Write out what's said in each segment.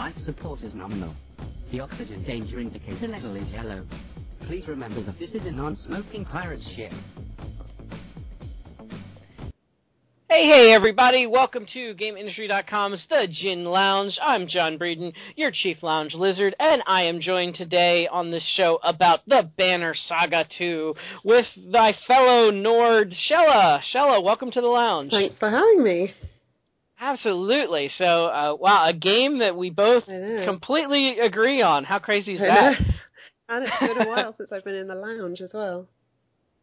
Life support is nominal. The oxygen danger indicator level is yellow. Please remember that this is a non-smoking pirate ship. Hey, hey, everybody. Welcome to GameIndustry.com's The Gin Lounge. I'm John Breeden, your Chief Lounge Lizard, and I am joined today on this show about the Banner Saga 2 with thy fellow Nord, Shella. Shella, welcome to the lounge. Thanks for having me. Absolutely. So, uh, wow, a game that we both completely agree on. How crazy is that? and it's been a while since I've been in the lounge as well.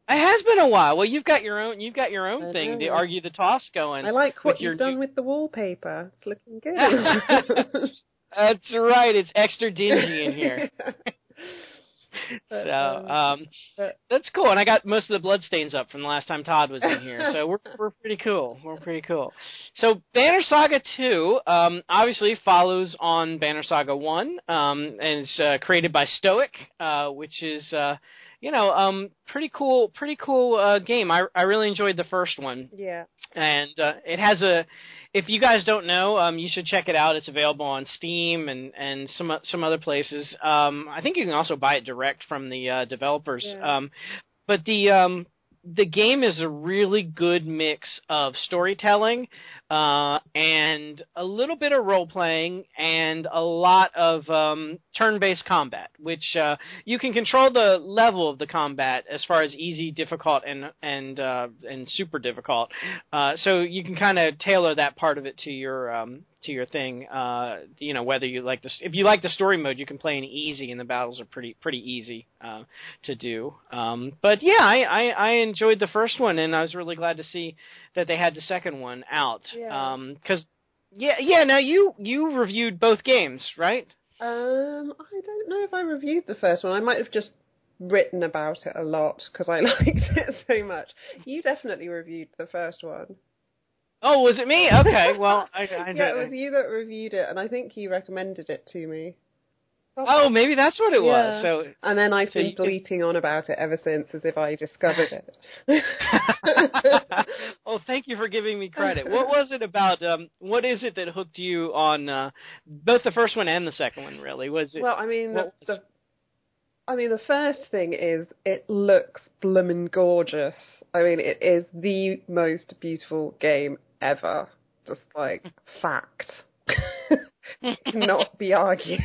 It has been a while. Well, you've got your own. You've got your own thing to argue the toss going. I like what you've done with the wallpaper. It's looking good. That's right. It's extra dingy in here. So um, um, that's cool, and I got most of the bloodstains up from the last time Todd was in here, so we're we're pretty cool. We're pretty cool. So Banner Saga Two um, obviously follows on Banner Saga One, um, and it's uh, created by Stoic, uh, which is uh, you know um, pretty cool, pretty cool uh, game. I I really enjoyed the first one, yeah. and uh, it has a. If you guys don't know, um, you should check it out. It's available on Steam and and some some other places. Um, I think you can also buy it direct from the uh, developers. Yeah. Um, but the um, the game is a really good mix of storytelling uh, and a little bit of role playing and a lot of um, turn-based combat, which uh, you can control the level of the combat as far as easy, difficult, and and uh, and super difficult. Uh, so you can kind of tailor that part of it to your um, to your thing. Uh, you know whether you like this. If you like the story mode, you can play in easy, and the battles are pretty pretty easy uh, to do. Um, but yeah, I, I I enjoyed the first one, and I was really glad to see that they had the second one out. Yeah. Because yeah, yeah. Now you you reviewed both games, right? Um, I don't know if I reviewed the first one. I might have just written about it a lot because I liked it so much. You definitely reviewed the first one. Oh, was it me? Okay, well, I, I yeah, it was you that reviewed it, and I think you recommended it to me. Oh, maybe that's what it was. So And then I've So been bleating on about it ever since, as if I discovered it. oh, thank you for giving me credit. What was it about? Um, what is it that hooked you on uh, both the first one and the second one? Really, was it? Well, I mean, the, the, I mean, the first thing is it looks bloomin' gorgeous. I mean, it is the most beautiful game ever. Just like fact, cannot be argued.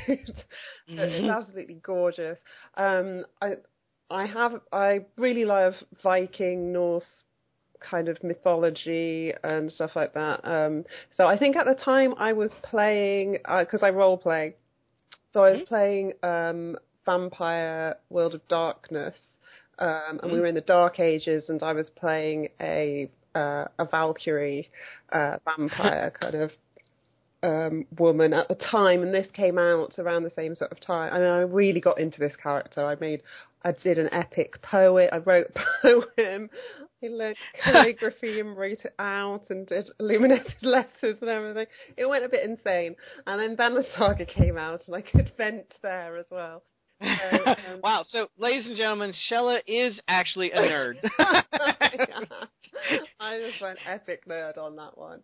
It's absolutely gorgeous. Um, I, I have, I really love Viking Norse kind of mythology and stuff like that. Um, so I think at the time I was playing because I role play. So I was playing um, Vampire World of Darkness, um, and we were in the Dark Ages, and I was playing a uh, a Valkyrie uh, vampire kind of um, woman at the time, and this came out around the same sort of time. I mean, I really got into this character. I made, I did an epic poet. I wrote a poem. I learned calligraphy and wrote it out and did illuminated letters and everything. It went a bit insane. And then Banner Saga came out, and I could vent there as well. So, um, wow. So, ladies and gentlemen, Shella is actually a nerd. I just went epic nerd on that one.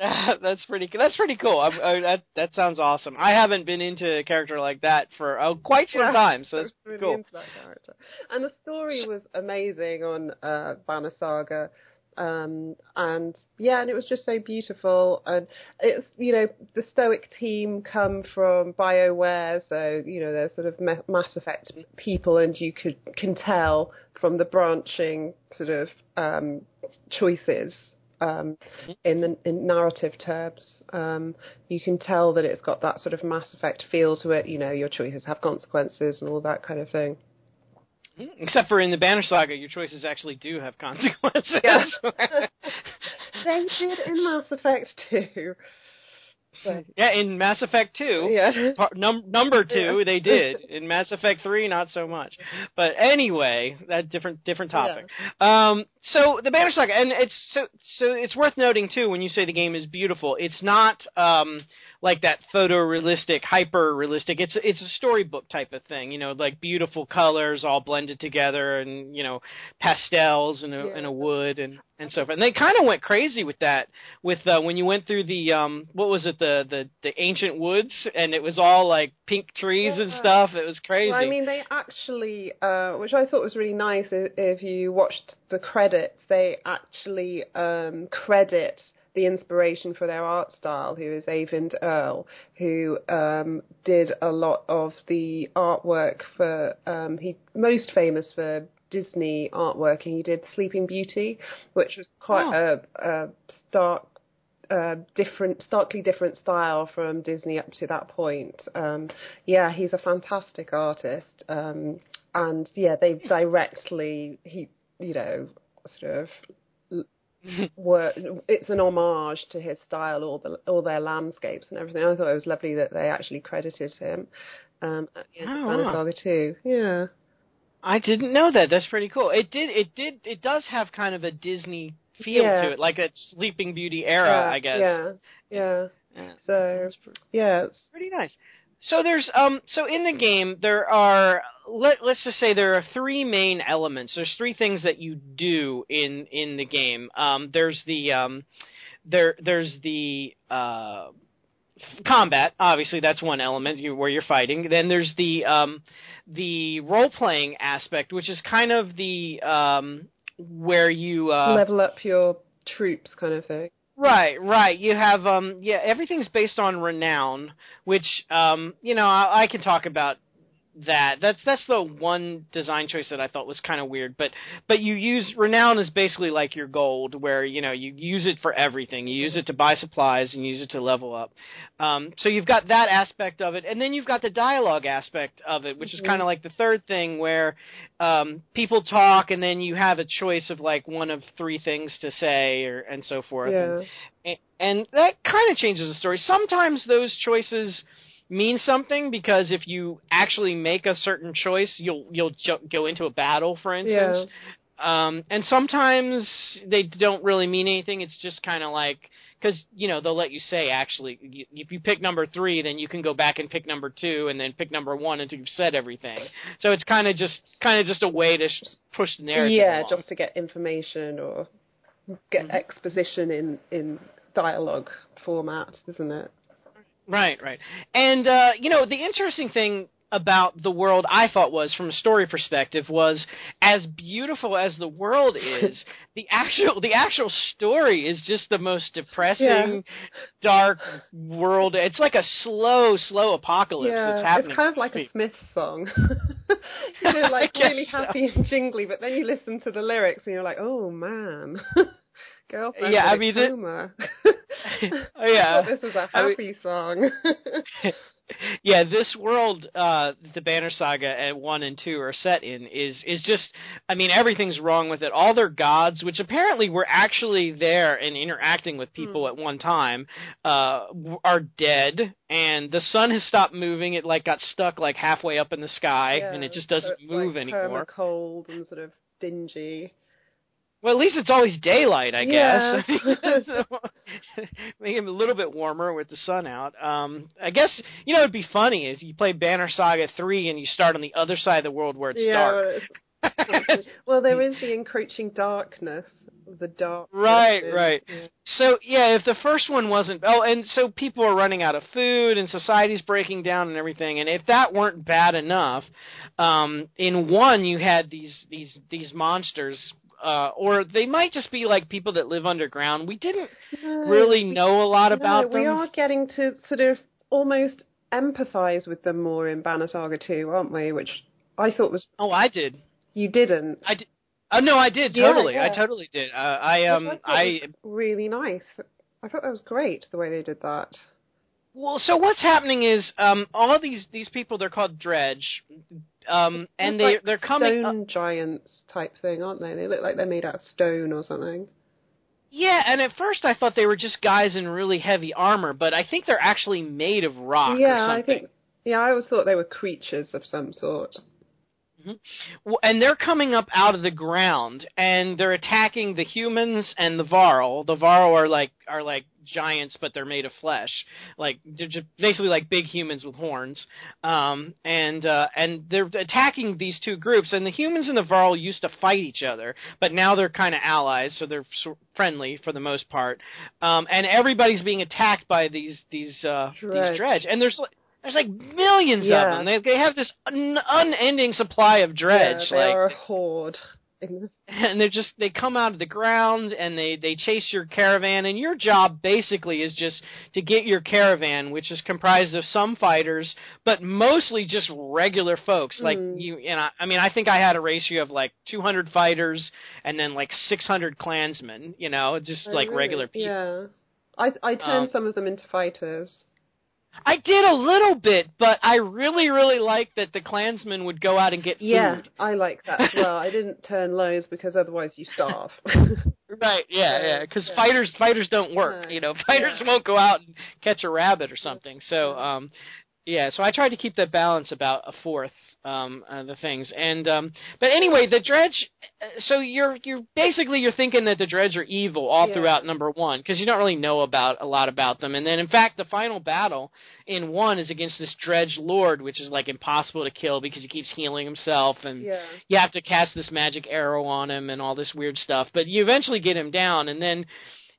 that's pretty. That's pretty cool. I, I, that that sounds awesome. I haven't been into a character like that for uh, quite some Yeah, time, so that's really cool. into that character. And the story was amazing on uh, Banner Saga. Um, and yeah, and it was just so beautiful. And it's, you know, the Stoic team come from BioWare, so, you know, they're sort of Ma- Mass Effect people, and you could can tell from the branching sort of um, choices um, in the in narrative terms. Um, you can tell that it's got that sort of Mass Effect feel to it. You know, your choices have consequences and all that kind of thing. Except for in the Banner Saga, your choices actually do have consequences. Yeah. They did in Mass Effect too. So, yeah, in Mass Effect 2, yeah. par- num- number 2, Yeah. they did. In Mass Effect 3, not so much. But anyway, that different different topic. Um so the Banner Saga, and it's so so it's worth noting too when you say the game is beautiful. It's not um, like that photorealistic, hyper realistic. It's it's a storybook type of thing, you know, like beautiful colors all blended together, and you know, pastels and a, Yeah. and a wood and and so forth. And they kind of went crazy with that with uh, when you went through the um, what was it the the the ancient woods, and it was all like pink trees and stuff. It was crazy. Well, I mean, they actually, uh, which I thought was really nice, if you watched the credits, they actually um, credit the inspiration for their art style, who is Eyvind Earle, who um, did a lot of the artwork for, um, he most famous for Disney artwork, and he did Sleeping Beauty, which was quite a, a stark uh, different, starkly different style from Disney up to that point. Um, yeah, he's a fantastic artist, um, and yeah, they've directly he, you know, sort of were it's an homage to his style, all the all their landscapes and everything. I thought it was lovely that they actually credited him. Um, at the end Oh, of Banner wow. Saga too. Yeah. I didn't know that. That's pretty cool. It did. It did. It does have kind of a Disney feel Yeah. to it, like a Sleeping Beauty era, yeah, I guess. Yeah. Yeah. Yeah. So yeah, it's, pretty nice. So there's um so in the game there are let let's just say there are three main elements. There's three things that you do in in the game. Um there's the um there there's the uh combat obviously that's one element you, where you're fighting then there's the um the role playing aspect which is kind of the um where you uh level up your troops kind of thing. Right, right. You have um yeah, everything's based on renown, which um you know, I, I can talk about that. That's that's the one design choice that I thought was kind of weird, but but you use renown is basically like your gold where, you know, you use it for everything. You use it to buy supplies and use it to level up. Um so you've got that aspect of it and then you've got the dialogue aspect of it, which is kind of like the third thing where um people talk and then you have a choice of like one of three things to say or and so forth. And- Yeah. a- and that kind of changes the story. Sometimes those choices mean something because if you actually make a certain choice, you'll you'll jo- go into a battle, for instance. Um, and sometimes they don't really mean anything. It's just kind of like because you know they'll let you say actually you, if you pick number three, then you can go back and pick number two, and then pick number one until you've said everything. So it's kind of just kind of just a way to sh- push the narrative. yeah, along. just to get information or get Mm-hmm. exposition in in dialogue format, isn't it? Right, right. And uh, you know, the interesting thing about the world I thought was from a story perspective was as beautiful as the world is, the actual the actual story is just the most depressing, Yeah. dark world. It's like a slow, slow apocalypse yeah, that's happening. it's kind of like a Smith song. you know, like really so. happy and jingly, but then you listen to the lyrics and you're like, oh man. Girlfriend Yeah, I mean, Oh, yeah. This was a I mean- happy song. yeah, this world uh the Banner Saga and 1 and 2 are set in is is just I mean everything's wrong with it. All their gods, which apparently were actually there and interacting with people at one time, uh are dead and the sun has stopped moving. It like got stuck like halfway up in the sky Yeah, and it just doesn't it's move like anymore. cold and sort of dingy. Well, at least it's always daylight, I Yeah. guess. Make it a little bit warmer with the sun out. Um, I guess you know it'd be funny if you play Banner Saga three and you start on the other side of the world where it's yeah, dark. well, well, there is the encroaching darkness, the dark. Right, right. Yeah. So yeah, if the first one wasn't oh, and so people are running out of food and society's breaking down and everything, and if that weren't bad enough, um, in one you had these these these monsters. Uh, or they might just be like people that live underground. We didn't No, really know a lot no, about them. we are getting to sort of almost empathise with them more in Banner Saga 2, aren't we? Which I thought was Oh, I did. you didn't. I did. Oh no, I did Yeah, totally. I totally did. Uh, I Which um I, I really nice. I thought that was great the way they did that. well. So what's happening is um all these these people they're called dredge, um and It's they like they're coming. stone giants type thing, aren't they? They look like they're made out of stone or something. Yeah, and at first I thought they were just guys in really heavy armor, but I think they're actually made of rock or yeah, something. I think. Yeah, I always thought they were creatures of some sort. W- And they're coming up out of the ground, and they're attacking the humans and the Varl. The Varl are like are like giants, but they're made of flesh, like they're just basically like big humans with horns. Um, and uh, and they're attacking these two groups, and the humans and the Varl used to fight each other, but now they're kind of allies, so they're friendly for the most part. Um, and everybody's being attacked by these these uh, Dredge. these dredge, and there's like there's like millions Yeah. of them. They they have this un- unending supply of dredge. Yeah, they like are a horde. And they're just they come out of the ground and they they chase your caravan and your job basically is just to get your caravan which is comprised of some fighters but mostly just regular folks like Mm. you and I, I mean I think I had a ratio of like 200 fighters and then like 600 clansmen you know just Oh, like really? regular people Yeah. I I turned Um, some of them into fighters. I did a little bit but I really really liked that the clansmen would go out and get food Yeah, I like that as well. I didn't turn lows because otherwise you starve. Right, yeah, Yeah, yeah, because yeah. fighters fighters don't work. No, You know, fighters yeah. won't go out and catch a rabbit or something. So, um, yeah, so I tried to keep that balance about a fourth um uh, the things and um but anyway the dredge so you're you're basically you're thinking that the dredge are evil all Yeah. throughout number one because you don't really know about a lot about them and then in fact the final battle in one is against this dredge lord which is like impossible to kill because he keeps healing himself and yeah. you have to cast this magic arrow on him and all this weird stuff. But you eventually get him down, and then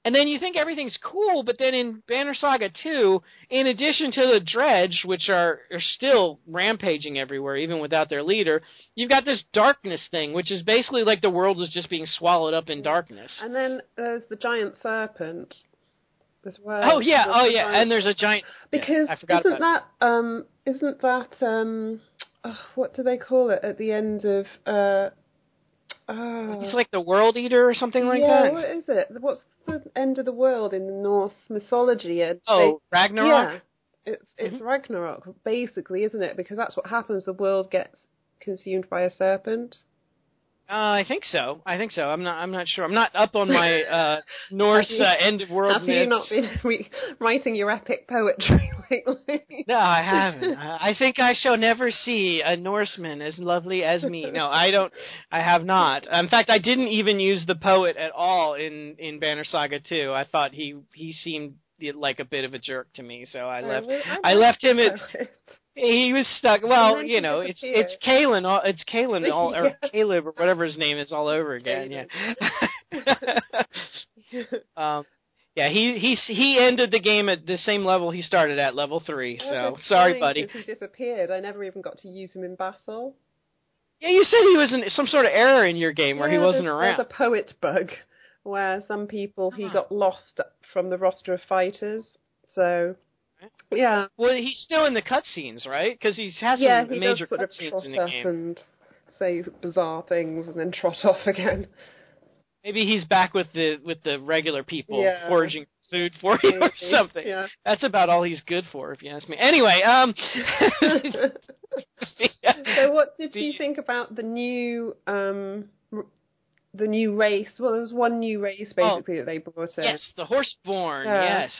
and then you think everything's cool. But then in Banner Saga two, in addition to the Dredge, which are are still rampaging everywhere, even without their leader, you've got this darkness thing, which is basically like the world is just being swallowed up in darkness. And then there's the giant serpent as well. Oh yeah, There's oh yeah, giant- and there's a giant. yeah, because I forgot isn't that um isn't that um oh, what do they call it at the end of uh oh, It's like the World Eater or something like yeah, that. what is it? What's the end of the world in Norse mythology? And Oh, they- Ragnarok. yeah, it's it's Mhm. Ragnarok basically, isn't it? Because that's what happens. The world gets consumed by a serpent. Uh, I think so. I think so. I'm not. I'm not sure. I'm not up on my uh, Norse you- uh, end of world Have you myths. not been re- writing your epic poetry lately? No, I haven't. I I think I shall never see a Norseman as lovely as me. No, I don't. I have not. In fact, I didn't even use the poet at all in in Banner Saga 2. I thought he he seemed like a bit of a jerk to me, so I left. really- I left him at. He was stuck. Well, you know, it's it's Kalen. all- It's Kalen all or Yeah. Caleb or whatever his name is all over again. Yeah. um, yeah, he he he ended the game at the same level he started at, level three. Oh, So that's sorry, buddy. He disappeared. I never even got to use him in battle. Yeah, you said he was in some sort of error in your game where he wasn't there's, around. There's a poet bug where some people he Ah. got lost from the roster of fighters. So yeah, Well, he's still in the cutscenes, right? Because he has yeah, some he major cutscenes in the game. and say bizarre things and then trot off again. Maybe he's back with the with the regular people Yeah. foraging food for you or something. Yeah. That's about all he's good for, if you ask me. Anyway, um. so what did you think about the new um the new race? Well, there was one new race basically that they brought in. Oh. yes, the horseborn. Yeah. Yes,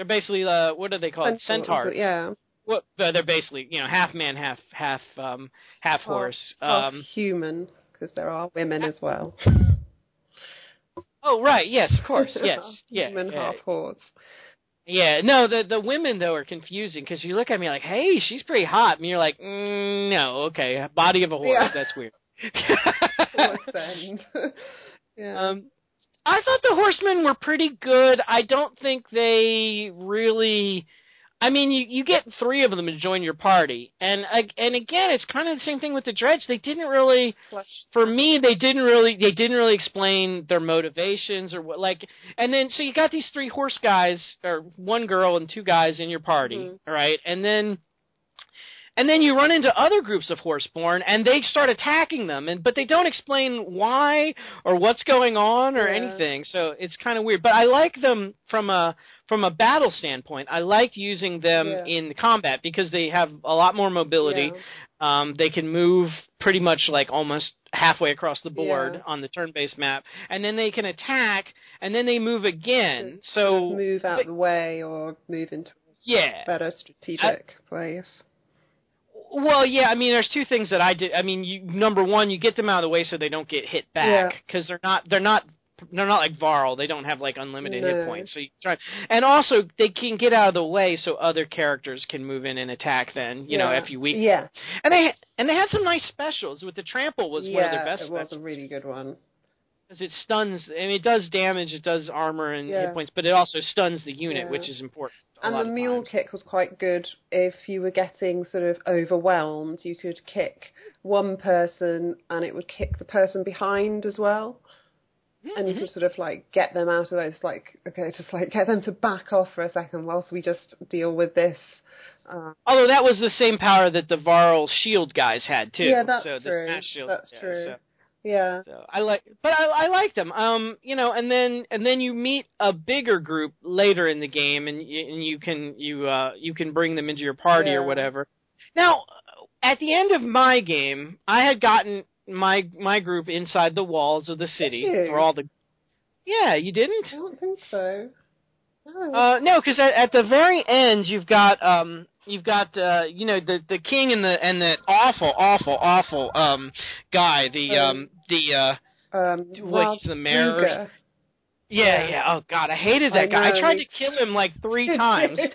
they're basically uh, what are they called? Centaurs. Yeah. Uh, they're basically you know half man, half half um half horse. Half Um. human because there are women as well. Oh right, yes, of course, yes, yeah, human, yeah. half horse. Yeah, no, the the women though are confusing because you look at me like, hey, she's pretty hot, and you're like, mm, no, okay, body of a horse, Yeah. that's weird. Yeah. um, I thought the horsemen were pretty good. I don't think they really. I mean, you you get three of them to join your party, and and again, it's kind of the same thing with the dredge. They didn't really for me they didn't really they didn't really explain their motivations or what like and then so you got these three horse guys or one girl and two guys in your party Mhm. all right and then and then you run into other groups of horseborn and they start attacking them and but they don't explain why or what's going on or Yeah. anything so it's kind of weird but i like them from a from a battle standpoint i liked using them Yeah. in combat because they have a lot more mobility Yeah. um, they can move pretty much like almost halfway across the board Yeah. on the turn-based map, and then they can attack, and then they move again. So move out but- the way or move into a yeah, better strategic place. Well, yeah, I mean, there's two things that I did. I mean, you, number one, you get them out of the way so they don't get hit back Yeah. because they're not they're not they're not like Varl. They don't have like unlimited hit points. So you try, and also they can get out of the way so other characters can move in and attack. Then you know if you weaken. Yeah. And they and they had some nice specials. With the trample was yeah, one of their best it was a really good one. Because it stuns and it does damage. It does armor and Yeah. hit points, but it also stuns the unit, Yeah. which is important. And the mule kick was quite good if you were getting sort of overwhelmed. You could kick one person and it would kick the person behind as well. And you Mhm. could sort of like get them out of those, like, okay, just like get them to back off for a second whilst we just deal with this. Uh, Although that was the same power that the Varl shield guys had too. Yeah, that's so the true. smash shield. That's yeah, true. So, yeah. so I like, but I, I like them. Um, you know, and then and then you meet a bigger group later in the game, and you, and you can you uh you can bring them into your party or whatever. Now, at the end of my game, I had gotten my my group inside the walls of the city for all the. Yeah, you didn't. I don't think so. No. Uh, no, because at, at the very end you've got um you've got uh you know the the king and the and that awful awful awful um guy the um Um, the uh um, what, the mayor. or- Yeah, Yeah. Oh God, I hated I that guy. I tried to kill him like three times.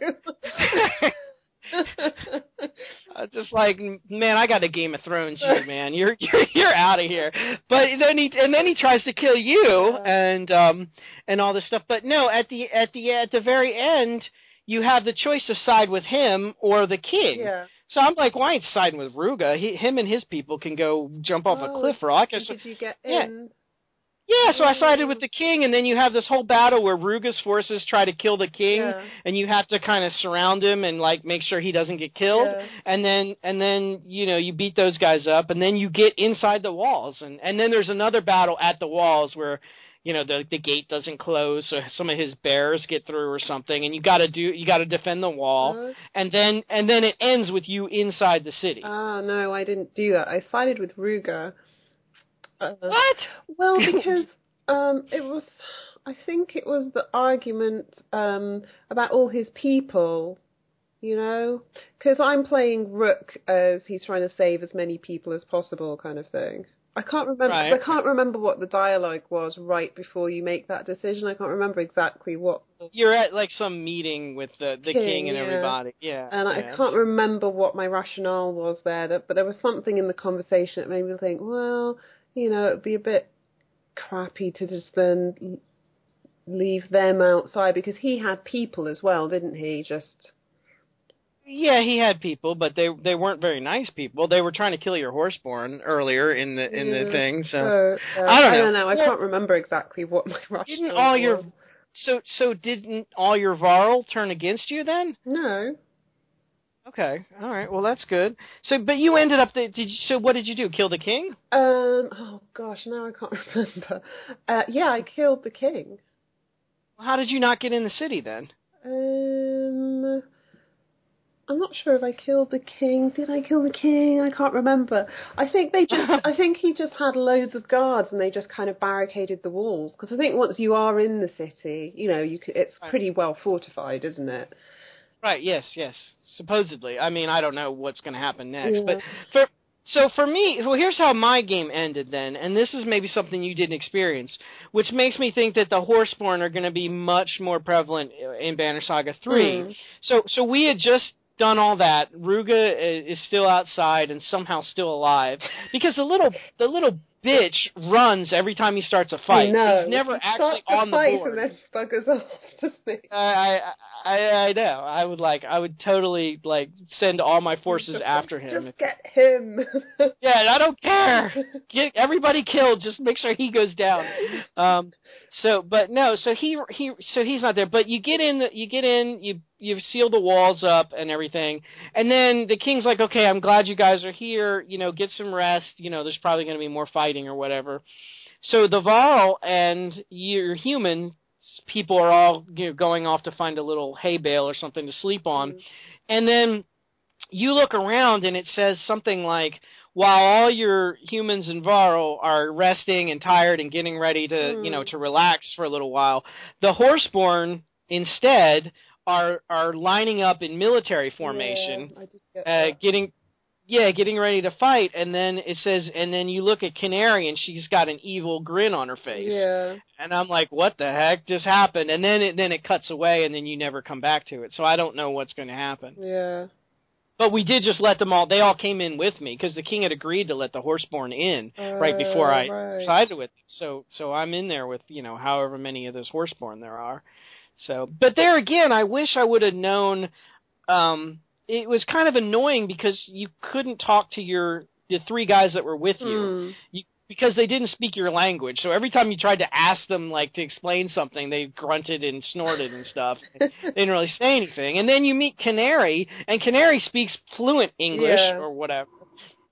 I was just like, man, I got a Game of Thrones you, man. You're you're you're out of here. But then he and then he tries to kill you and um and all this stuff. But no, at the at the at the very end, you have the choice to side with him or the king. yeah. So I'm like, why ain't siding with Rugga? He, him and his people can go jump off a Oh, cliff for all I can. Did you get yeah. in? Yeah, so I sided with the king, and then you have this whole battle where Rugga's forces try to kill the king, Yeah. and you have to kind of surround him and like make sure he doesn't get killed. Yeah. And then and then you know you beat those guys up, and then you get inside the walls, and and then there's another battle at the walls where. You know the the gate doesn't close, so some of his bears get through or something, and you got to do you got to defend the wall, and then and then it ends with you inside the city. Ah, no, I didn't do that. I sided with Rugga. Uh, what? Well, because um, it was, I think it was the argument um, about all his people, you know? Because I'm playing Rook as he's trying to save as many people as possible, kind of thing. I can't remember. Right. I can't remember what the dialogue was right before you make that decision. I can't remember exactly what. You're at like some meeting with the the king, King, and yeah. everybody. Yeah. And yeah. I can't remember what my rationale was there, that, but there was something in the conversation that made me think, well, you know, it'd be a bit crappy to just then leave them outside because he had people as well, didn't he? Just Yeah, he had people, but they they weren't very nice people. They were trying to kill your horseborn earlier in the in the thing. So uh, uh, I don't I know. don't know. I Yeah. can't remember exactly what my rationale didn't all your was. so so didn't all your Varl turn against you then? no. Okay, all right. Well, that's good. So, but you ended up. The, did you, so? What did you do? Kill the king? Um. Oh gosh, now I can't remember. Uh, yeah, I killed the king. How did you not get in the city then? Um, I'm not sure if I killed the king. Did I kill the king? I can't remember. I think they just. I think he just had loads of guards, and they just kind of barricaded the walls. Because I think once you are in the city, you know, you could, it's Right. pretty well fortified, isn't it? Right. Yes. Yes. Supposedly. I mean, I don't know what's going to happen next, Yeah. but for so for me, well, here's how my game ended then, and this is maybe something you didn't experience, which makes me think that the Horseborn are going to be much more prevalent in Banner Saga Three. Hmm. So so we had just done all that. Rugga is still outside and somehow still alive because the little the little bitch runs every time he starts a fight. He's never He actually to on the fight board. and then buggers off. He? I, I I I know. I would like I would totally like send all my forces after him. Just get him. Yeah, I don't care. Get everybody killed. Just make sure he goes down. Um. So, but no. So he he so he's not there. But you get in. the- You get in. You you seal the walls up and everything. And then the king's like, okay, I'm glad you guys are here. You know, get some rest. You know, there's probably going to be more fighting or whatever. So the Varl and your human people are all you know, going off to find a little hay bale or something to sleep on. And then you look around and it says something like, while all your humans and Varl are resting and tired and getting ready to, you know, to relax for a little while, the Horseborn instead are are lining up in military formation, Yeah, get uh, getting yeah, getting ready to fight, and then it says, and then you look at Canary, and she's got an evil grin on her face. Yeah. And I'm like, what the heck just happened? And then it then it cuts away, and then you never come back to it. So I don't know what's going to happen. Yeah. But we did just let them all. They all came in with me because the king had agreed to let the horseborn in right before I Oh, right. sided with. Them. So so I'm in there with you know however many of those horseborn there are. So, but there again, I wish I would have known. Um, it was kind of annoying because you couldn't talk to your the three guys that were with you, Hmm. you because they didn't speak your language. So every time you tried to ask them like to explain something, they grunted and snorted and stuff. they didn't really say anything. And then you meet Canary, and Canary speaks fluent English Yeah. or whatever.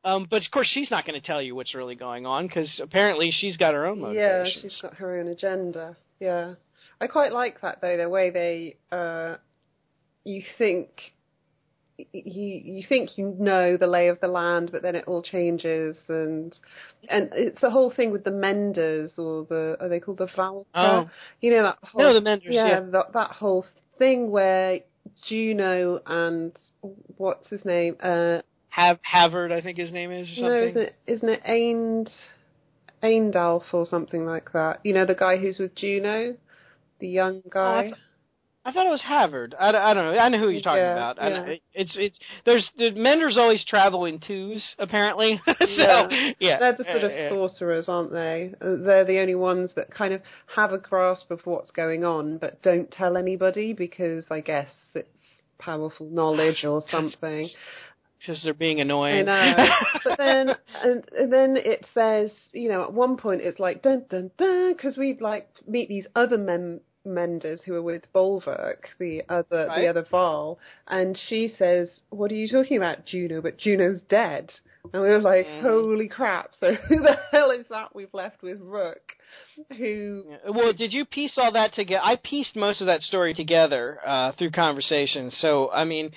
Um, but of course, she's not going to tell you what's really going on because apparently she's got her own Yeah, she's got her own agenda. Yeah, I quite like that though. The way they, uh, you think, you you think you know the lay of the land, but then it all changes, and and it's the whole thing with the Menders or the are they called the Valka? Oh. You know that whole No, the Menders, yeah, yeah. That, that whole thing where Juno and what's his name? Uh, Have Havard, I think his name is or no, something. isn't it, isn't it Aind, Aindalf or something like that? You know, the guy who's with Juno, the young guy. th- I thought it was Havard. I, I don't know. I know who you're talking Yeah, about. I know- it's it's there's the Menders always travel in twos apparently. so Yeah. yeah, They're the sort of yeah. sorcerers, aren't they? Uh, They're the only ones that kind of have a grasp of what's going on, but don't tell anybody because I guess it's powerful knowledge or something. because they're being I annoying. know. but then, and, and then it says, you know, at one point it's like dun dun dun because we'd like meet these other men menders who are with Bolverk, the other Right. the other Varl, and she says, "What are you talking about, Juno? But Juno's dead." And we were like, Mhm. "Holy crap!" So who the hell is that we've left with Rook? Who? Well, did you piece all that together? I pieced most of that story together uh, through conversations. So, I mean,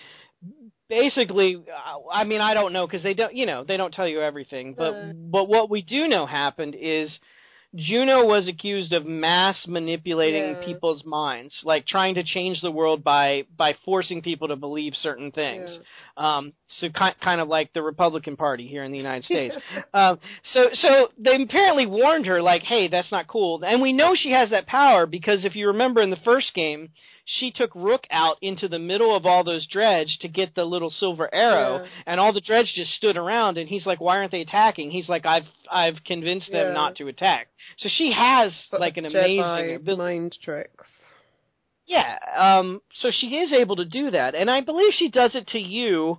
basically, uh, I mean, I don't know because they don't, you know, they don't tell you everything. But Uh. but what we do know happened is Juno was accused of mass manipulating Yeah. people's minds, like trying to change the world by by forcing people to believe certain things. Yeah. Um, so ki- kind of like the Republican Party here in the United States. um, so so they apparently warned her like, hey, that's not cool. And we know she has that power because if you remember in the first game, she took Rook out into the middle of all those dredge to get the little silver arrow, Yeah. and all the dredge just stood around. And he's like, why aren't they attacking? He's like, I've I've convinced them not to attack. So she has Sort like an Jedi amazing ability. mind tricks. Yeah, um, so she is able to do that, and I believe she does it to you.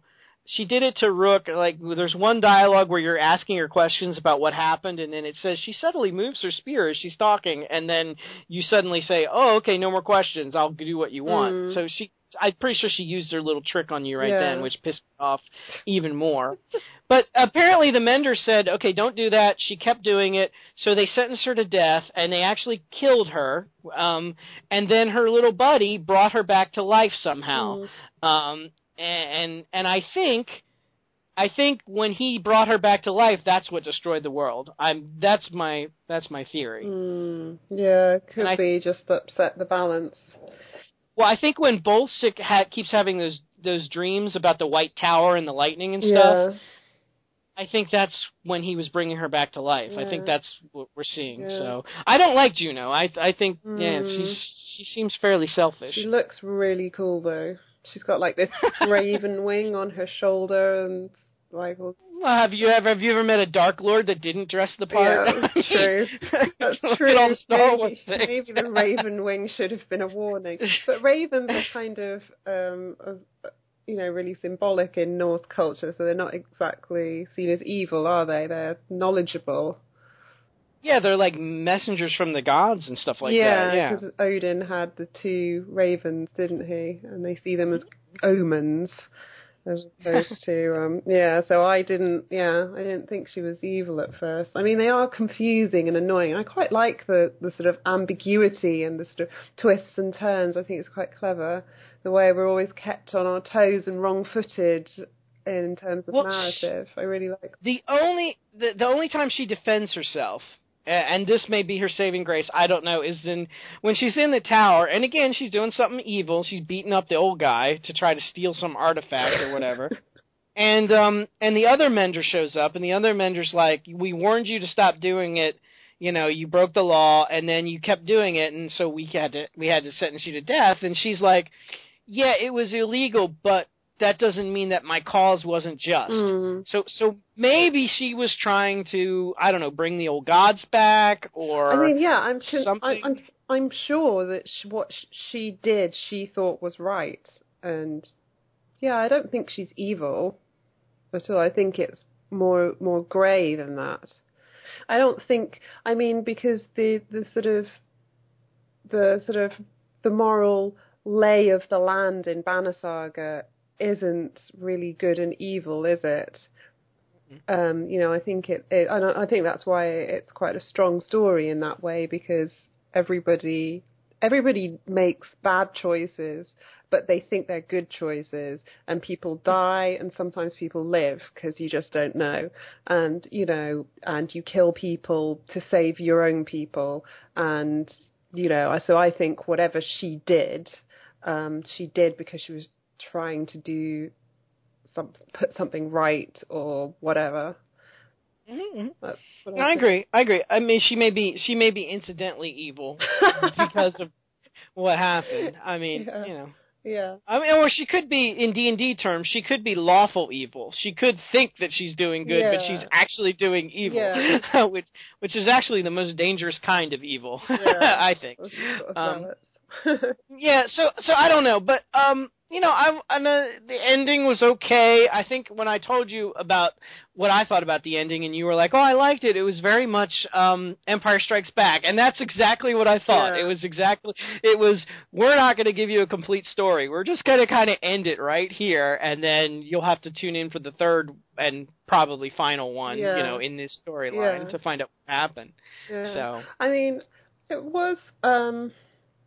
She did it to Rook. Like, there's one dialogue where you're asking her questions about what happened, and then it says she suddenly moves her spear as she's talking, and then you suddenly say, "Oh, okay, no more questions. I'll do what you want." Mm. So she, I'm pretty sure she used her little trick on you right Yeah. then, which pissed me off even more. But apparently the Mender said, okay, don't do that. She kept doing it, so they sentenced her to death, and they actually killed her. Um, and then her little buddy brought her back to life somehow. Mm. Um, and and I think, I think when he brought her back to life, that's what destroyed the world. I'm that's my that's my theory. Mm, yeah, could And I- be just upset the balance. Well, I think when Bolsick ha- keeps having those those dreams about the White Tower and the lightning and stuff, Yeah, I think that's when he was bringing her back to life. I think that's what we're seeing. Yeah. So I don't like Juno. I I think yeah, Mm. she's she seems fairly selfish. she looks really cool though. She's got like this raven wing on her shoulder and like Well, have you ever have you ever met a Dark Lord that didn't dress the part? Yeah, that's true. That's true. At all the Star maybe, things. maybe the raven wing should have been a warning. But ravens are kind of, um, of, you know, really symbolic in Norse culture, so they're not exactly seen as evil, are they? They're knowledgeable. Yeah, they're like messengers from the gods and stuff like yeah, that. Yeah. because Odin had the two ravens, didn't he? And they see them as omens. As opposed to, um, yeah, so I didn't, yeah, I didn't think she was evil at first. I mean, they are confusing and annoying. I quite like the, the sort of ambiguity and the sort of twists and turns. I think it's quite clever. The way we're always kept on our toes and wrong footed in terms of Well, narrative. I really like The only the, the only time she defends herself, and this may be her saving grace, I don't know, is in when she's in the tower, and again she's doing something evil. She's beating up the old guy to try to steal some artifact or whatever. and um and the other mender shows up and the other mender's like we warned you to stop doing it you know you broke the law and then you kept doing it and so we had to we had to sentence you to death and she's like yeah it was illegal but that doesn't mean that my cause wasn't just Mm. so so maybe she was trying to i don't know bring the old gods back or I mean, yeah, I'm con- something- I, I'm I'm sure that sh what she did, she thought was right, and yeah, I don't think she's evil at all. I think it's more more grey than that. I don't think. I mean, because the the sort of the sort of the moral lay of the land in Banner Saga isn't really good and evil, is it? Um, you know, I think it, it I, I think that's why it's quite a strong story in that way because everybody everybody makes bad choices, but they think they're good choices, and people die, and sometimes people live because you just don't know, and you know, and you kill people to save your own people, and you know, so I think whatever she did, um, she did because she was trying to do some put something right or whatever. Mhm. What I think. agree. I agree. I mean, she may be she may be incidentally evil because of what happened. I mean, Yeah. you know. Yeah. I mean, or she could be in D and D terms. She could be lawful evil. She could think that she's doing good, but she's actually doing evil, Yeah. which which is actually the most dangerous kind of evil. Yeah. I think. Those sort of Um. Yeah, so so I don't know, but um, you know, I, I know the ending was okay. I think when I told you about what I thought about the ending, and you were like, "Oh, I liked it," it was very much um, Empire Strikes Back, and that's exactly what I thought. Yeah. It was exactly it was. We're not going to give you a complete story. We're just going to kind of end it right here, and then you'll have to tune in for the third and probably final one, Yeah. you know, in this storyline Yeah. to find out what happened. So I mean, it was um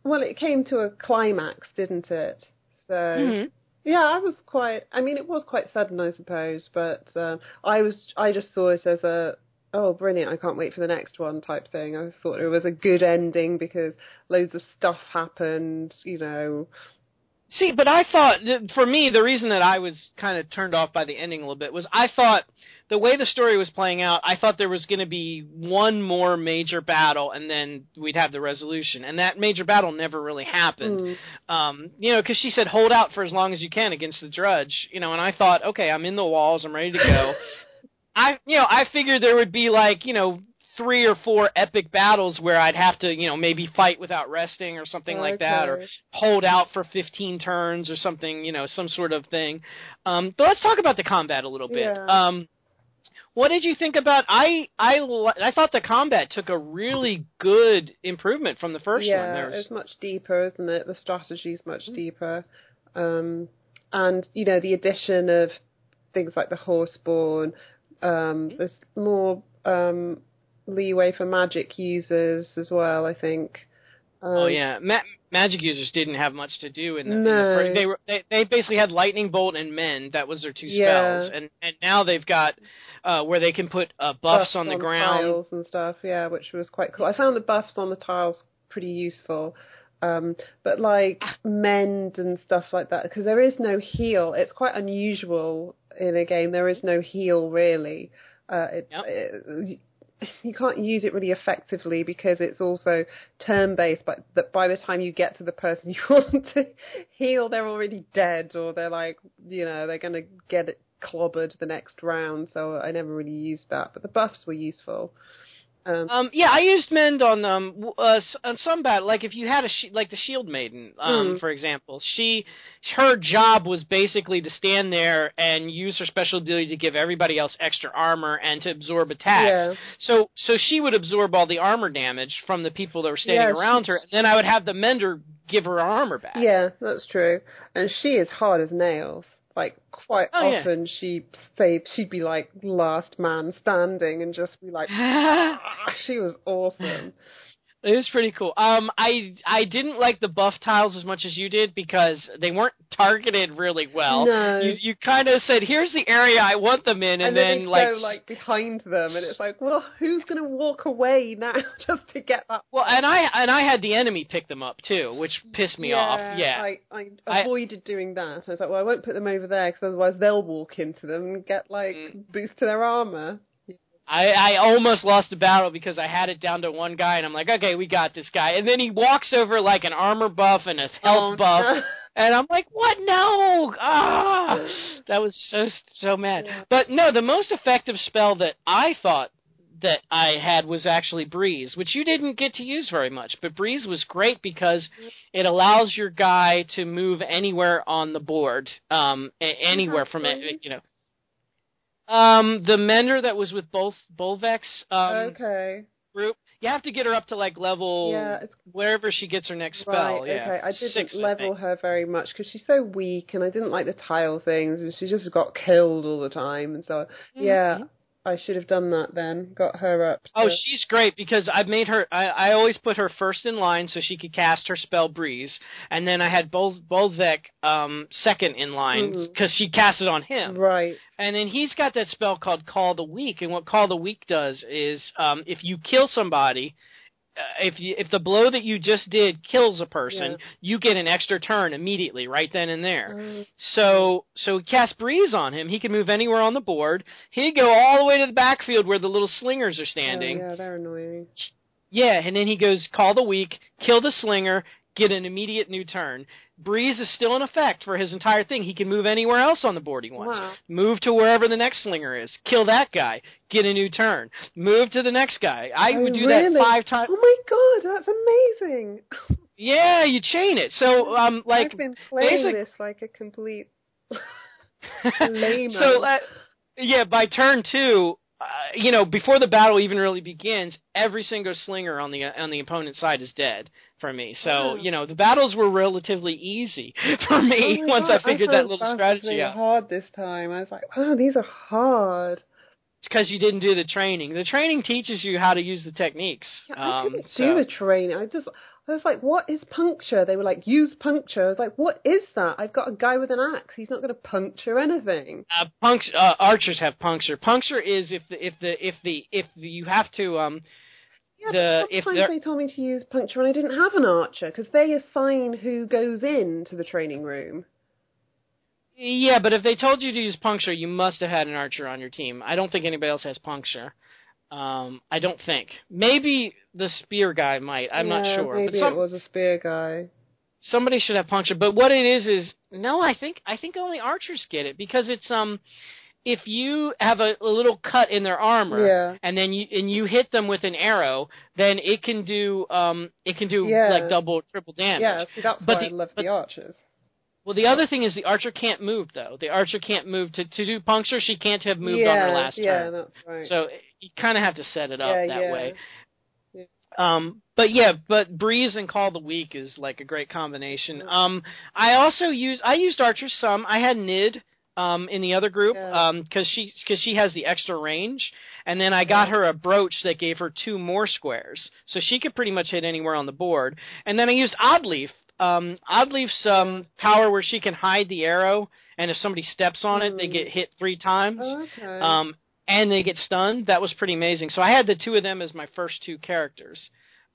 well it came to a climax, didn't it? So mhm. yeah, I was quite I mean it was quite sudden I suppose, but um I was I just saw it as a oh brilliant, I can't wait for the next one type thing. I thought it was a good ending because loads of stuff happened, you know. See, but I thought for me the reason that I was kind of turned off by the ending a little bit was I thought the way the story was playing out, I thought there was going to be one more major battle and then we'd have the resolution, and that major battle never really happened. Mm. Um, you know, because she said hold out for as long as you can against the Dredge, you know, and I thought, okay, I'm in the walls, I'm ready to go. I, you know, I figured there would be like, you know, three or four epic battles where I'd have to, you know, maybe fight without resting or something like that, or hold out for 15 turns or something, you know, some sort of thing. Um, but let's talk about the combat a little bit. Yeah. Um, what did you think about? I I I thought the combat took a really good improvement from the first yeah, one. There was, it's much deeper, isn't it? The strategy's much deeper, um, and you know the addition of things like the horseborn. Um, there's more um, leeway for magic users as well. I think. Um, oh yeah, Ma- magic users didn't have much to do in the, in the No. first. They were they, they basically had lightning bolt and mend. That was their two Yeah. spells, and and now they've got uh, where they can put uh, buffs, on the ground. tiles and stuff. Yeah, which was quite cool. I found the buffs on the tiles pretty useful. Um, but like mend and stuff like that, because there is no heal. It's quite unusual in a game. There is no heal really. Uh, it, Yep. it, you can't use it really effectively because it's also turn based. But that by the time you get to the person you want to heal, they're already dead, or they're like, you know, they're going to get it clobbered the next round. So I never really used that. But the buffs were useful. Um, Um, yeah, I used mend on um w- uh, on some battle. Like if you had a sh- like the Shield Maiden, um, Mm. for example, she her job was basically to stand there and use her special ability to give everybody else extra armor and to absorb attacks. Yeah. So so she would absorb all the armor damage from the people that were standing Yeah, she- around her, and then I would have the mender give her armor back. Yeah, that's true. And she is hard as nails. Like quite Oh, yeah. often she say she'd be like last man standing and just be like ah, she was awesome. It was pretty cool. Um, I I didn't like the buff tiles as much as you did because they weren't targeted really well. No. You you kind of said, "Here's the area I want them in," and, and then, then like, go like behind them, and it's like, well, who's going to walk away now just to get that? well, and I and I had the enemy pick them up too, which pissed me off. Yeah. I, I I- avoided doing that. I was like, well, I won't put them over there because otherwise they'll walk into them and get like Mm. boost to their armor. I, I almost lost a battle because I had it down to one guy, and I'm like, okay, we got this guy. And then he walks over like an armor buff and a health Oh, buff, no. and I'm like, what? No! Ah, that was so so mad. Yeah. But no, the most effective spell that I thought that I had was actually Breeze, which you didn't get to use very much. But Breeze was great because it allows your guy to move anywhere on the board, um, anywhere from it, you know. Um, the mender that was with both Bolverk um, okay. group, you have to get her up to like level Yeah, wherever she gets her next spell. right. yeah, Okay, I didn't Six, level think. her very much because she's so weak, and I didn't like the tile things, and she just got killed all the time. And so, yeah, Mhm. I should have done that then. Got her up. Oh, she's great because I've made her. I, I always put her first in line so she could cast her spell breeze, and then I had Bol- Bolverk um, second in line because she cast it on him. right. And then he's got that spell called Call the Weak, and what Call the Weak does is um, if you kill somebody. Uh, if you, if the blow that you just did kills a person, you get an extra turn immediately, right then and there. Um, So so cast breeze on him. He can move anywhere on the board. He'd go all the way to the backfield where the little slingers are standing. Oh, yeah, they're annoying. Yeah, and then he goes call the weak, kill the slinger, get an immediate new turn. Breeze is still in effect for his entire thing. He can move anywhere else on the board he wants. Wow. Move to wherever the next slinger is. Kill that guy. Get a new turn. Move to the next guy. I Oh, would do really? that five times. Oh my god, that's amazing! Yeah, you chain it. So um like I've been playing basic- this like a complete layman. so uh, yeah, by turn two, uh, you know, before the battle even really begins, every single slinger on the on the opponent's side is dead for me. So Wow. you know, the battles were relatively easy for me Oh once God, I figured found that little strategy really out. hard this time. I was like, wow, these are hard. It's because you didn't do the training. The training teaches you how to use the techniques. Yeah, I um, didn't so- do the training. I just, I was like, what is puncture? They were like, use puncture. I was like, what is that? I've got a guy with an axe. He's not going to puncture anything. Uh, puncture, uh, archers have puncture. Puncture is if the if the if the if the, you have to um Yeah, The- sometimes they told me to use puncture and I didn't have an archer because they assign who goes into the training room. Yeah, but if they told you to use puncture, you must have had an archer on your team. I don't think anybody else has puncture. Um, I don't think. Maybe the spear guy might. I'm not sure. Maybe but some, it was a spear guy. somebody should have puncture. But what it is is no. I think I think only archers get it because it's um. If you have a, a little cut in their armor, Yeah. and then you and you hit them with an arrow, then it can do um it can do Yeah. like double triple damage. Yeah, see, that's But why the- I love but- the archers. Well, the other thing is the archer can't move though. The archer can't move to to do puncture. She can't have moved yeah, on her last turn. yeah, turn. that's right. So you kind of have to set it up yeah, that yeah. way. Yeah. Um, but yeah, but breeze and call the weak is like a great combination. Mm. Um, I also use I used Archer some. I had Nid um in the other group Yeah. um because she because she has the extra range, and then I got her a brooch that gave her two more squares, so she could pretty much hit anywhere on the board. And then I used Oddleif. Um, Oddleif's um power where she can hide the arrow, and if somebody steps on it, they Mm. get hit three times. Oh, okay. Um, and they get stunned. That was pretty amazing. So I had the two of them as my first two characters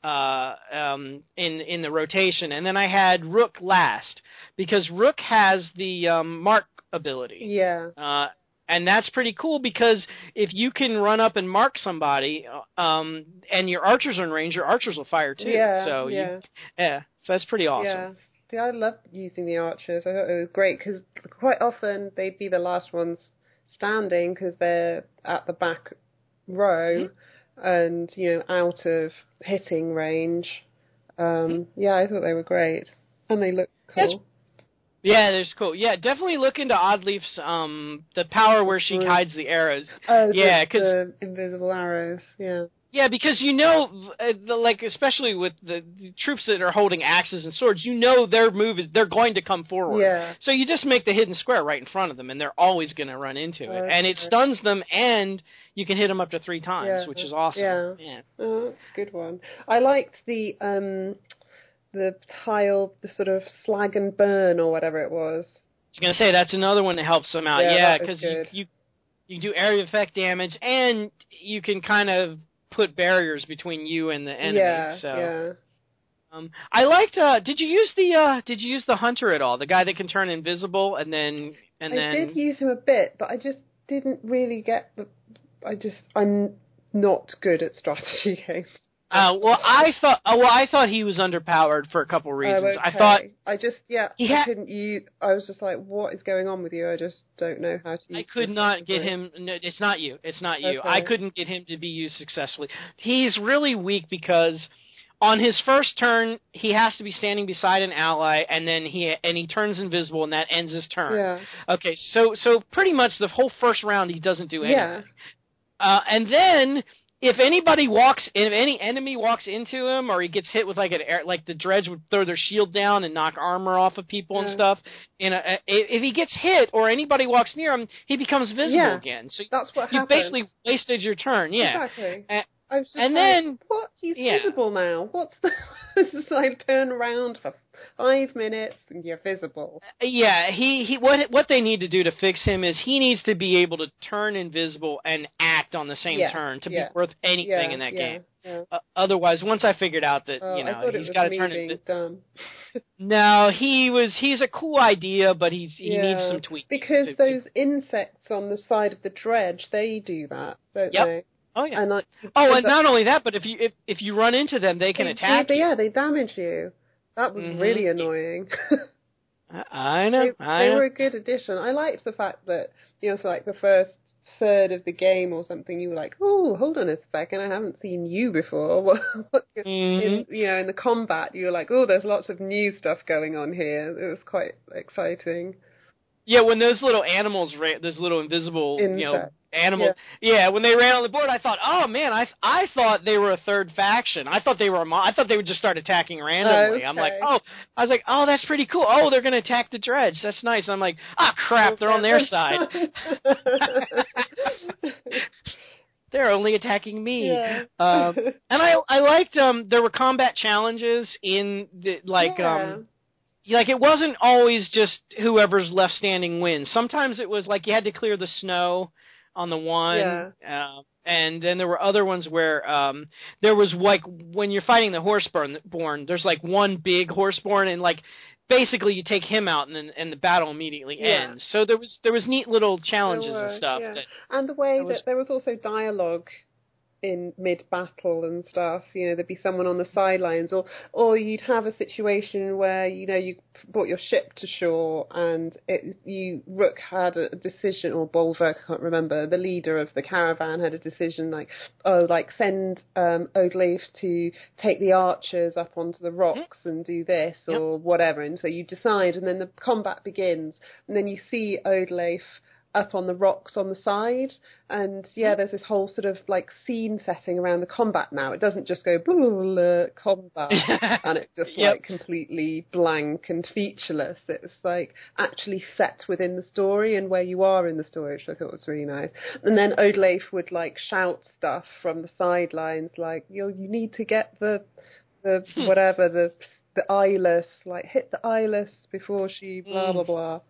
uh, um, in in the rotation, and then I had Rook last because Rook has the um, mark ability, yeah. uh, and that's pretty cool because if you can run up and mark somebody, uh, um, and your archers are in range, your archers will fire too. Yeah, so yeah. You, yeah, so that's pretty awesome. Yeah. See, I love using the archers. I thought it was great because quite often they'd be the last ones standing because they're at the back row Mm-hmm. and you know out of hitting range. Mm-hmm. Um, yeah, I thought they were great and they look That's- cool. Yeah, there's cool. Yeah, definitely look into Oddleif's um the power where she hides the arrows. Oh, yeah, 'cause- the invisible arrows. Yeah. Yeah, because you know, uh, like especially with the, the troops that are holding axes and swords, you know their move is they're going to come forward. Yeah. So you just make the hidden square right in front of them, and they're always going to run into it, and it stuns them, and you can hit them up to three times, Yeah. which is awesome. Yeah. yeah. Oh, good one. I liked the um the tile, the sort of slag and burn or whatever it was. I was gonna say that's another one that helps them out. Yeah, Yeah, because you, you you do area effect damage, and you can kind of put barriers between you and the enemy. yeah, so yeah. um, I liked. Uh, did you use the uh, Did you use the hunter at all? The guy that can turn invisible and then and I then. did use him a bit, but I just didn't really get the. I just I'm not good at strategy games. Uh, well, I thought. Uh, well, I thought he was underpowered for a couple reasons. Oh, I thought I just yeah He I couldn't use. I was just like, what is going on with you? I just don't know how to. Use I could not get him. No, it's not you. It's not you. Okay. I couldn't get him to be used successfully. He's really weak because on his first turn he has to be standing beside an ally, and then he and he turns invisible, and that ends his turn. Yeah, Okay, so so pretty much the whole first round he doesn't do anything. yeah, Uh, and then if anybody walks, if any enemy walks into him, or he gets hit with like an air, like the dredge would throw their shield down and knock armor off of people and stuff. And uh, if he gets hit or anybody walks near him, he becomes visible Yeah. again. So that's what you happened. basically wasted your turn. Yeah. exactly. Uh, I was just and like, then- what? He's yeah. visible now. What's the? this is like turn around for five minutes and you're visible. Yeah, he he what what they need to do to fix him is he needs to be able to turn invisible and act on the same Yeah, turn to yeah. be worth anything yeah, in that game. Uh, otherwise, once I figured out that Oh, you know I thought it he's got to turn it. dumb. No, he was. He's a cool idea, but he's he needs some tweaks. Because to- to- those insects on the side of the dredge, they do that, don't Yep. they? oh yeah. And I, oh, and not only that, but if you if if you run into them, they can they, attack they, you. Yeah, they damage you. That was Mhm. really annoying. I, I know. they, I they know. were a good addition. I liked the fact that you know, for like the first third of the game or something, you were like, "Oh, hold on a second, I haven't seen you before." What, what Mhm. in you know in the combat, you were like, "Oh, there's lots of new stuff going on here." It was quite exciting. Yeah, when those little animals, ran, those little invisible, you know, Insects. animals. Yeah. when they ran on the board, I thought, oh man, I I thought they were a third faction. I thought they were. a mo- I thought they would just start attacking randomly. I'm like, oh, I was like, oh, that's pretty cool. Oh, they're gonna attack the dredge. That's nice. And I'm like, ah, crap, they're on their side. They're only attacking me. yeah. Um, and I I liked um there were combat challenges in the like Yeah. um like it wasn't always just whoever's left standing wins. Sometimes it was like you had to clear the snow on the one. Yeah. Uh, and then there were other ones where um there was like when you're fighting the horseborn born, there's like one big horseborn and like basically you take him out and then and the battle immediately Yeah. ends. So there was there was neat little challenges were, and stuff yeah. that And the way That was- that there was also dialogue in mid battle and stuff, you know, there'd be someone on the sidelines or or you'd have a situation where, you know, you brought your ship to shore and it you Rook had a decision or Bolverk, I can't remember, the leader of the caravan had a decision like, oh, like send um Oddleif to take the archers up onto the rocks and do this Yep. or whatever. And so you decide and then the combat begins. And then you see Oddleif up on the rocks on the side. And yeah, there's this whole sort of like scene setting around the combat now. It doesn't just go blah, blah, blah, combat and it's just Yep. like completely blank and featureless. It's like actually set within the story and where you are in the story, which I thought was really nice. And then Oddleif would like shout stuff from the sidelines like, you you need to get the the Hmm. whatever the the eyeless, like hit the eyeless before she blah Mm. blah blah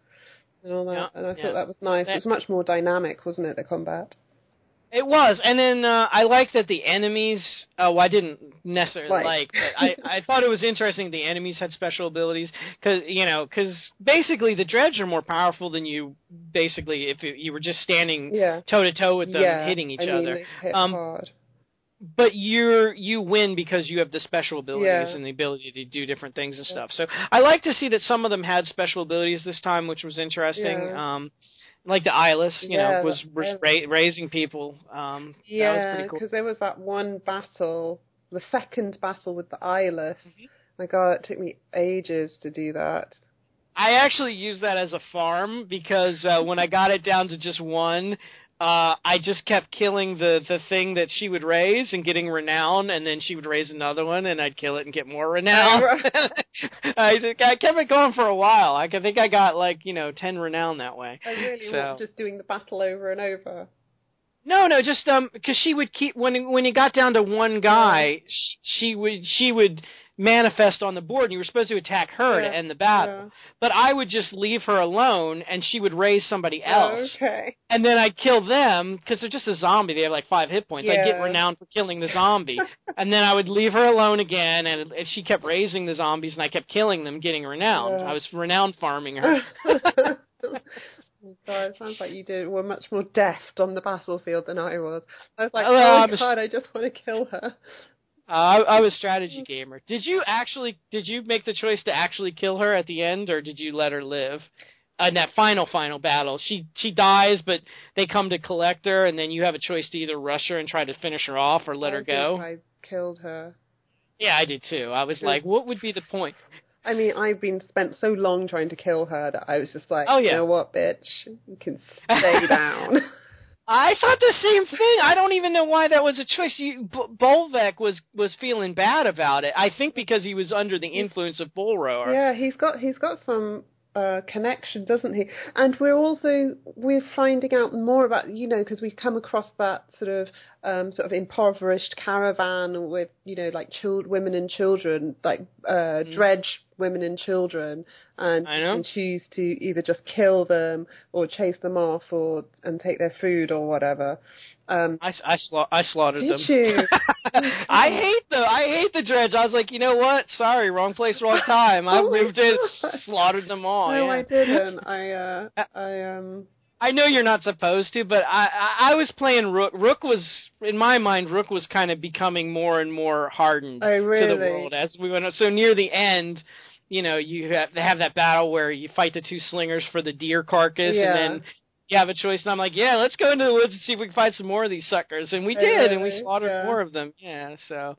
and all that. Yeah, and I yeah. thought that was nice. It was much more dynamic, wasn't it? The combat. It was, and then uh, I like that the enemies. Oh, well, I didn't necessarily Like. like, but I I thought it was interesting. The enemies had special abilities because you know because basically the dredge are more powerful than you. Basically, if you, you were just standing toe to toe with them, yeah. hitting each I mean, other. Hit Um, hard. But you're you win because you have the special abilities Yeah. and the ability to do different things and stuff. So I like to see that some of them had special abilities this time, which was interesting. Yeah. Um, like the eyeless, you Yeah, know, was was ra- raising people. Um, Yeah, pretty cool. because there was that one battle, the second battle with the eyeless. Mm-hmm. My God, it took me ages to do that. I actually used that as a farm because uh, when I got it down to just one, uh, I just kept killing the the thing that she would raise and getting renown, and then she would raise another one, and I'd kill it and get more renown. I, just- I kept it going for a while. I think I got like you know ten renown that way. I really So- want just doing the battle over and over. No, no, just um, because she would keep when when you got down to one guy, she, she would she would manifest on the board, and you were supposed to attack her Yeah, to end the battle. But I would just leave her alone, and she would raise somebody Oh, else, okay. and then I'd kill them because they're just a zombie. They have like five hit points. I'd get renowned for killing the zombie, and then I would leave her alone again, and, and she kept raising the zombies, and I kept killing them, getting renowned. Yeah. I was renowned farming her. God, it sounds like you did were much more deft on the battlefield than I was. I was like, Oh, oh, God, I just want to kill her. Uh, I, I was strategy gamer. Did you actually? Did you make the choice to actually kill her at the end, or did you let her live? In that final final battle, she she dies, but they come to collect her, and then you have a choice to either rush her and try to finish her off, or let I her go. I killed her. Yeah, I did too. I was like, what would be the point? I mean, I've been spent so long trying to kill her that I was just like, Oh, yeah. you know what, bitch, you can stay down. I thought the same thing. I don't even know why that was a choice. You, B- Bolverk was was feeling bad about it. I think because he was under the influence of Bellower. Yeah, he's got he's got some uh, connection, doesn't he? And we're also we're finding out more about you know because we've come across that sort of um, sort of impoverished caravan with you know like child women and children like uh, dredge women and children, and Mm. Know. choose to either just kill them or chase them off or and take their food or whatever. Um, I, I, sla- I slaughtered did them. you? I hate the I hate the dredge. I was like, you know what? Sorry, wrong place, wrong time. I Oh moved in, slaughtered them all. no, yeah. I didn't. I uh, I um. I know you're not supposed to, but I, I I was playing Rook. Rook was in my mind. Rook was kind of becoming more and more hardened Oh, to the world as we went. on. So near the end, you know, you have they have that battle where you fight the two slingers for the deer carcass, Yeah. and then you have a choice. And I'm like, yeah, let's go into the woods and see if we can find some more of these suckers. And we Oh, did, and we slaughtered Yeah. more of them. Yeah. So,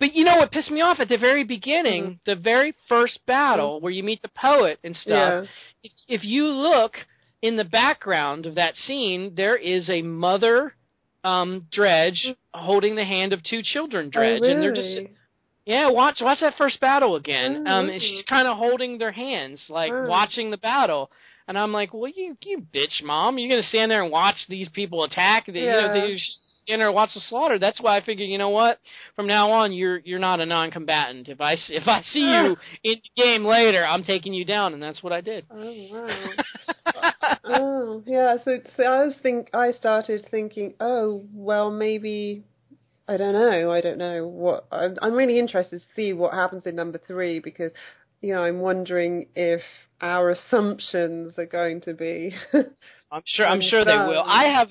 but you know what pissed me off at the very beginning, Mm-hmm. the very first battle where you meet the poet and stuff Yeah. if, if you look in the background of that scene, there is a mother um, dredge holding the hand of two children dredge, oh, really? and they're just yeah. Watch watch that first battle again, Oh, um, and she's kind of holding their hands, like Oh. watching the battle. And I'm like, well, you you bitch, mom, you're gonna stand there and watch these people attack? They, You know, Yeah. they stand there and watch the slaughter. That's why I figured, you know what? From now on, you're you're not a non-combatant. If I if I see you in the game later, I'm taking you down, and that's what I did. Oh wow. oh yeah. So, so I was think I started thinking, oh well, maybe I don't know. I don't know what. I'm, I'm really interested to see what happens in number three because you know I'm wondering if our assumptions are going to be. I'm sure. I'm sure they will. I have,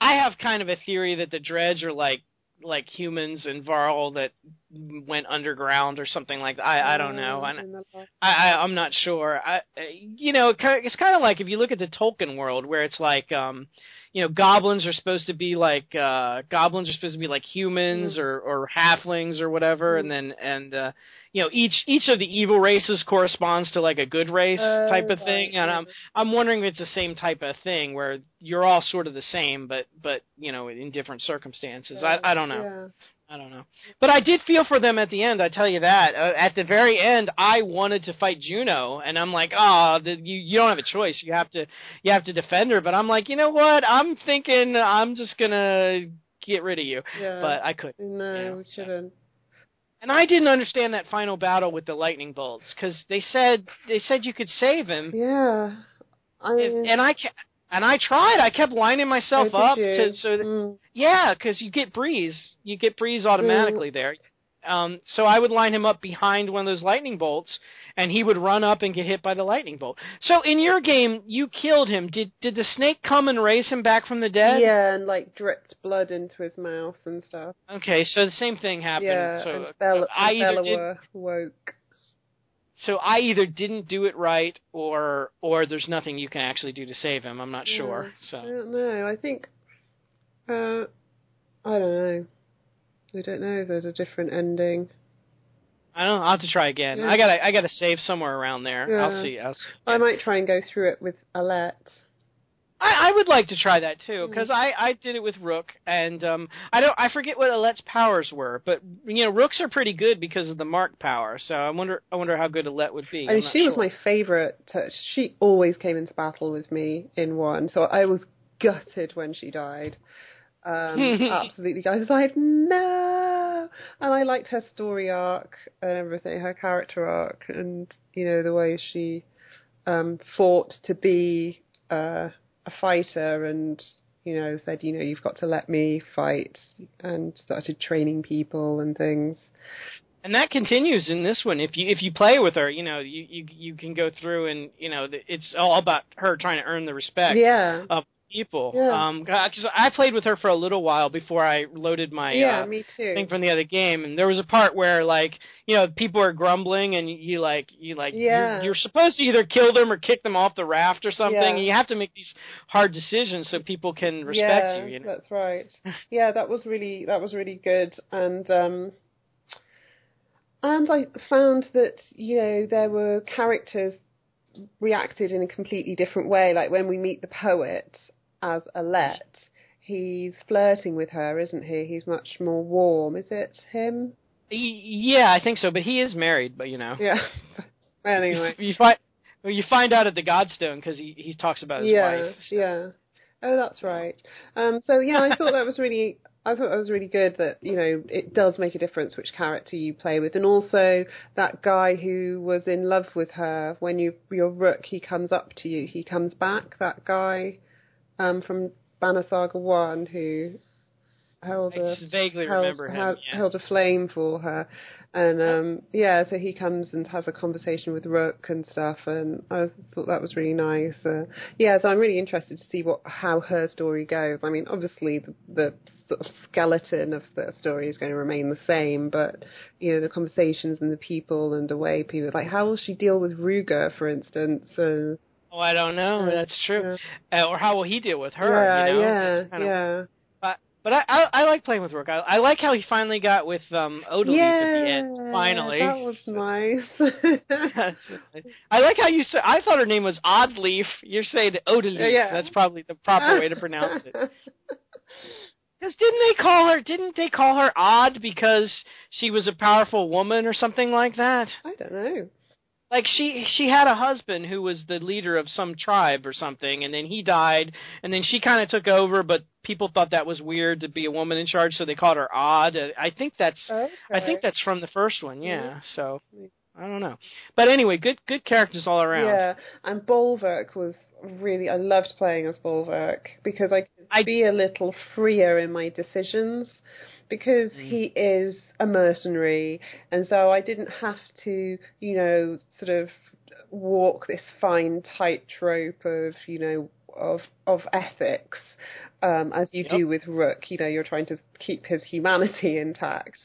I have kind of a theory that the dredge are like like humans and Varl that went underground or something like that. I I don't know. I, In the last- I I- I'm not sure. I you know it's kind of like if you look at the Tolkien world where it's like um you know goblins are supposed to be like uh goblins are supposed to be like humans Mm. or or halflings or whatever and then and uh you know each each of the evil races corresponds to like a good race Oh, type of thing and I'm. I'm wondering if it's the same type of thing where you're all sort of the same but but you know in different circumstances. I I don't know. Yeah. I don't know. But I did feel for them at the end. I tell you that. Uh, at the very end, I wanted to fight Juno, and I'm like, oh, the, you you don't have a choice. You have to you have to defend her. But I'm like, you know what? I'm thinking I'm just gonna get rid of you. Yeah. But I couldn't. no, yeah, we shouldn't. And I didn't understand that final battle with the lightning bolts because they said they said you could save him, Yeah. I mean, and I ca- and I tried. I kept lining myself up did to you? so that, Mm. Yeah, because you get breeze. You get breeze automatically there. Um, so I would line him up behind one of those lightning bolts, and he would run up and get hit by the lightning bolt. So in your game, you killed him. Did did the snake come and raise him back from the dead? Yeah, and like dripped blood into his mouth and stuff. Okay, so the same thing happened. yeah, so and Bella, I and Bella did, woke. So I either didn't do it right, or or there's nothing you can actually do to save him. I'm not sure. I So don't know. I think. Uh, I don't know. I don't know if there's a different ending. I don't. know. I'll have to try again. Yeah. I gotta I gotta save somewhere around there. I'll see. I'll see. I might try and go through it with Alette. I, I would like to try that too Mm. because I I did it with Rook and um I don't I forget what Alette's powers were but you know Rooks are pretty good because of the Mark power so I wonder I wonder how good Alette would be. I mean, she was my favourite. To, she always came into battle with me in one, so I was gutted when she died. Um, absolutely, guys. I was like, no. And I liked her story arc and everything, her character arc, and you know the way she um, fought to be uh, a fighter, and you know said, you know, you've got to let me fight, and started training people and things. And that continues in this one. If you if you play with her, you know you you you can go through and you know it's all about her trying to earn the respect Yeah. of people. Yeah. Um, because I played with her for a little while before I loaded my yeah, uh, me too. thing from the other game, and there was a part where like you know people are grumbling, and you like you like Yeah. you're, you're supposed to either kill them or kick them off the raft or something. Yeah. You have to make these hard decisions so people can respect yeah, you. You know. that's right. Yeah, that was really that was really good, and um, and I found that you know there were characters reacted in a completely different way. Like when we meet the poet as Alette, he's flirting with her, isn't he? He's much more warm. Is it him? Yeah, I think so. But he is married. But you know, Yeah. anyway. you find well, you find out at the Godstone because he he talks about his yeah, wife. yeah. Oh, that's right. Um, so yeah, I thought that was really, I thought that was really good. That you know, it does make a difference which character you play with, and also that guy who was in love with her when you your rook, he comes up to you, he comes back. That guy um, from Banner Saga One who held a vaguely held, remember him, held, yeah. held a flame for her, and um, yeah, so he comes and has a conversation with Rook and stuff, and I thought that was really nice. Uh, yeah, so I'm really interested to see what how her story goes. I mean, obviously the, the sort of skeleton of the story is going to remain the same, but you know the conversations and the people and the way people like how will she deal with Rugga, for instance? Uh, Oh, I don't know. Yeah, That's true. yeah. Uh, or how will he deal with her? yeah, you know? yeah, kind of- yeah. But but I, I I like playing with Rook. I, I like how he finally got with um Odalith yeah, at the end. Finally, that was nice. I like how you said. I thought her name was Oddleif. You're saying Odalith. Yeah. That's probably the proper way to pronounce it. Because didn't they call her? Didn't they call her Odd because she was a powerful woman or something like that? I don't know. Like she she had a husband who was the leader of some tribe or something, and then he died, and then she kind of took over, but people thought that was weird to be a woman in charge, so they called her Odd. Uh, I think that's Okay. I think that's from the first one, yeah. Mhm. So I don't know, but anyway, good good characters all around. Yeah, and Bolverk was really. I loved playing as Bolverk because I could I- be a little freer in my decisions because Mm. he is a mercenary, and so I didn't have to, you know, sort of walk this fine tightrope of, you know, of of ethics. Um, as you Yep. do with Rook, you know, you're trying to keep his humanity intact.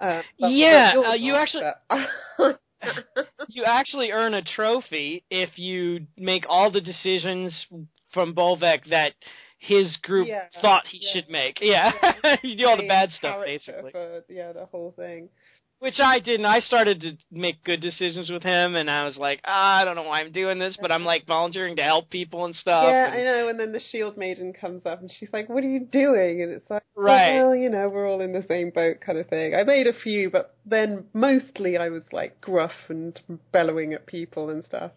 Uh, Yeah, uh, you not, actually- but- You actually earn a trophy if you make all the decisions from Bolverk that his group Yeah, thought he yeah. should make. Yeah, you do all the bad stuff basically. For, yeah, the whole thing. Which I didn't. I started to make good decisions with him, and I was like, ah, I don't know why I'm doing this, but I'm like volunteering to help people and stuff. yeah, and- I know. And then the Shield Maiden comes up, and she's like, "What are you doing?" And it's like, Right. Well, you know, we're all in the same boat, kind of thing. I made a few, but then mostly I was like gruff and bellowing at people and stuff.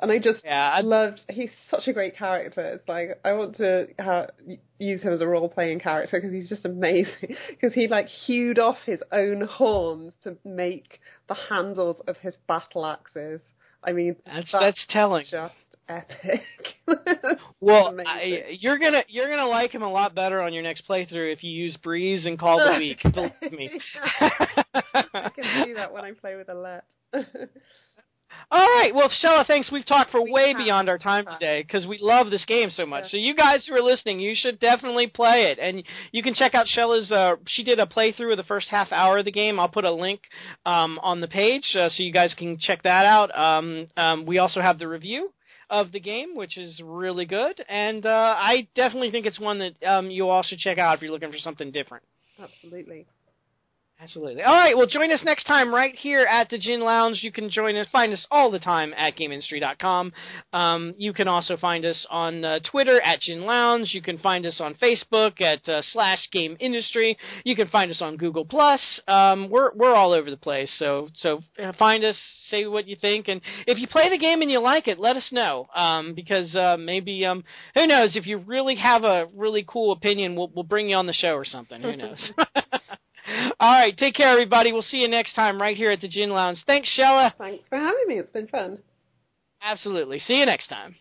And I just Yeah, I- loved. He's such a great character. It's like I want to ha- use him as a role playing character because he's just amazing. Because he like hewed off his own horns to make the handles of his battle axes. I mean, That's that's telling. just epic. Well. I, you're gonna you're gonna like him a lot better on your next playthrough if you use Breeze and Call the Weak. Believe me. I can do that when I play with Alette. All right. Well, Shella, thanks. We've talked for We way beyond our time today because we love this game so much. So you guys who are listening, you should definitely play it, and you can check out Shella's. Uh, she did a playthrough of the first half hour of the game. I'll put a link um, on the page uh, so you guys can check that out. Um, um, we also have the review of the game, which is really good, and uh, I definitely think it's one that um, you all should check out if you're looking for something different. Absolutely. Absolutely. All right. Well, join us next time right here at the Gin Lounge. You can join us, find us all the time at GameIndustry.com. Um, you can also find us on uh, Twitter at Gin Lounge. You can find us on Facebook at uh, slash Game Industry. You can find us on Google Plus. Um, we're we're all over the place. So so uh, find us, say what you think, and if you play the game and you like it, let us know. Um, because uh, maybe um, who knows if you really have a really cool opinion, we'll we'll bring you on the show or something. Who knows. All right, take care, everybody. We'll see you next time right here at the Gin Lounge. Thanks, Shella. Thanks for having me. It's been fun. Absolutely. See you next time.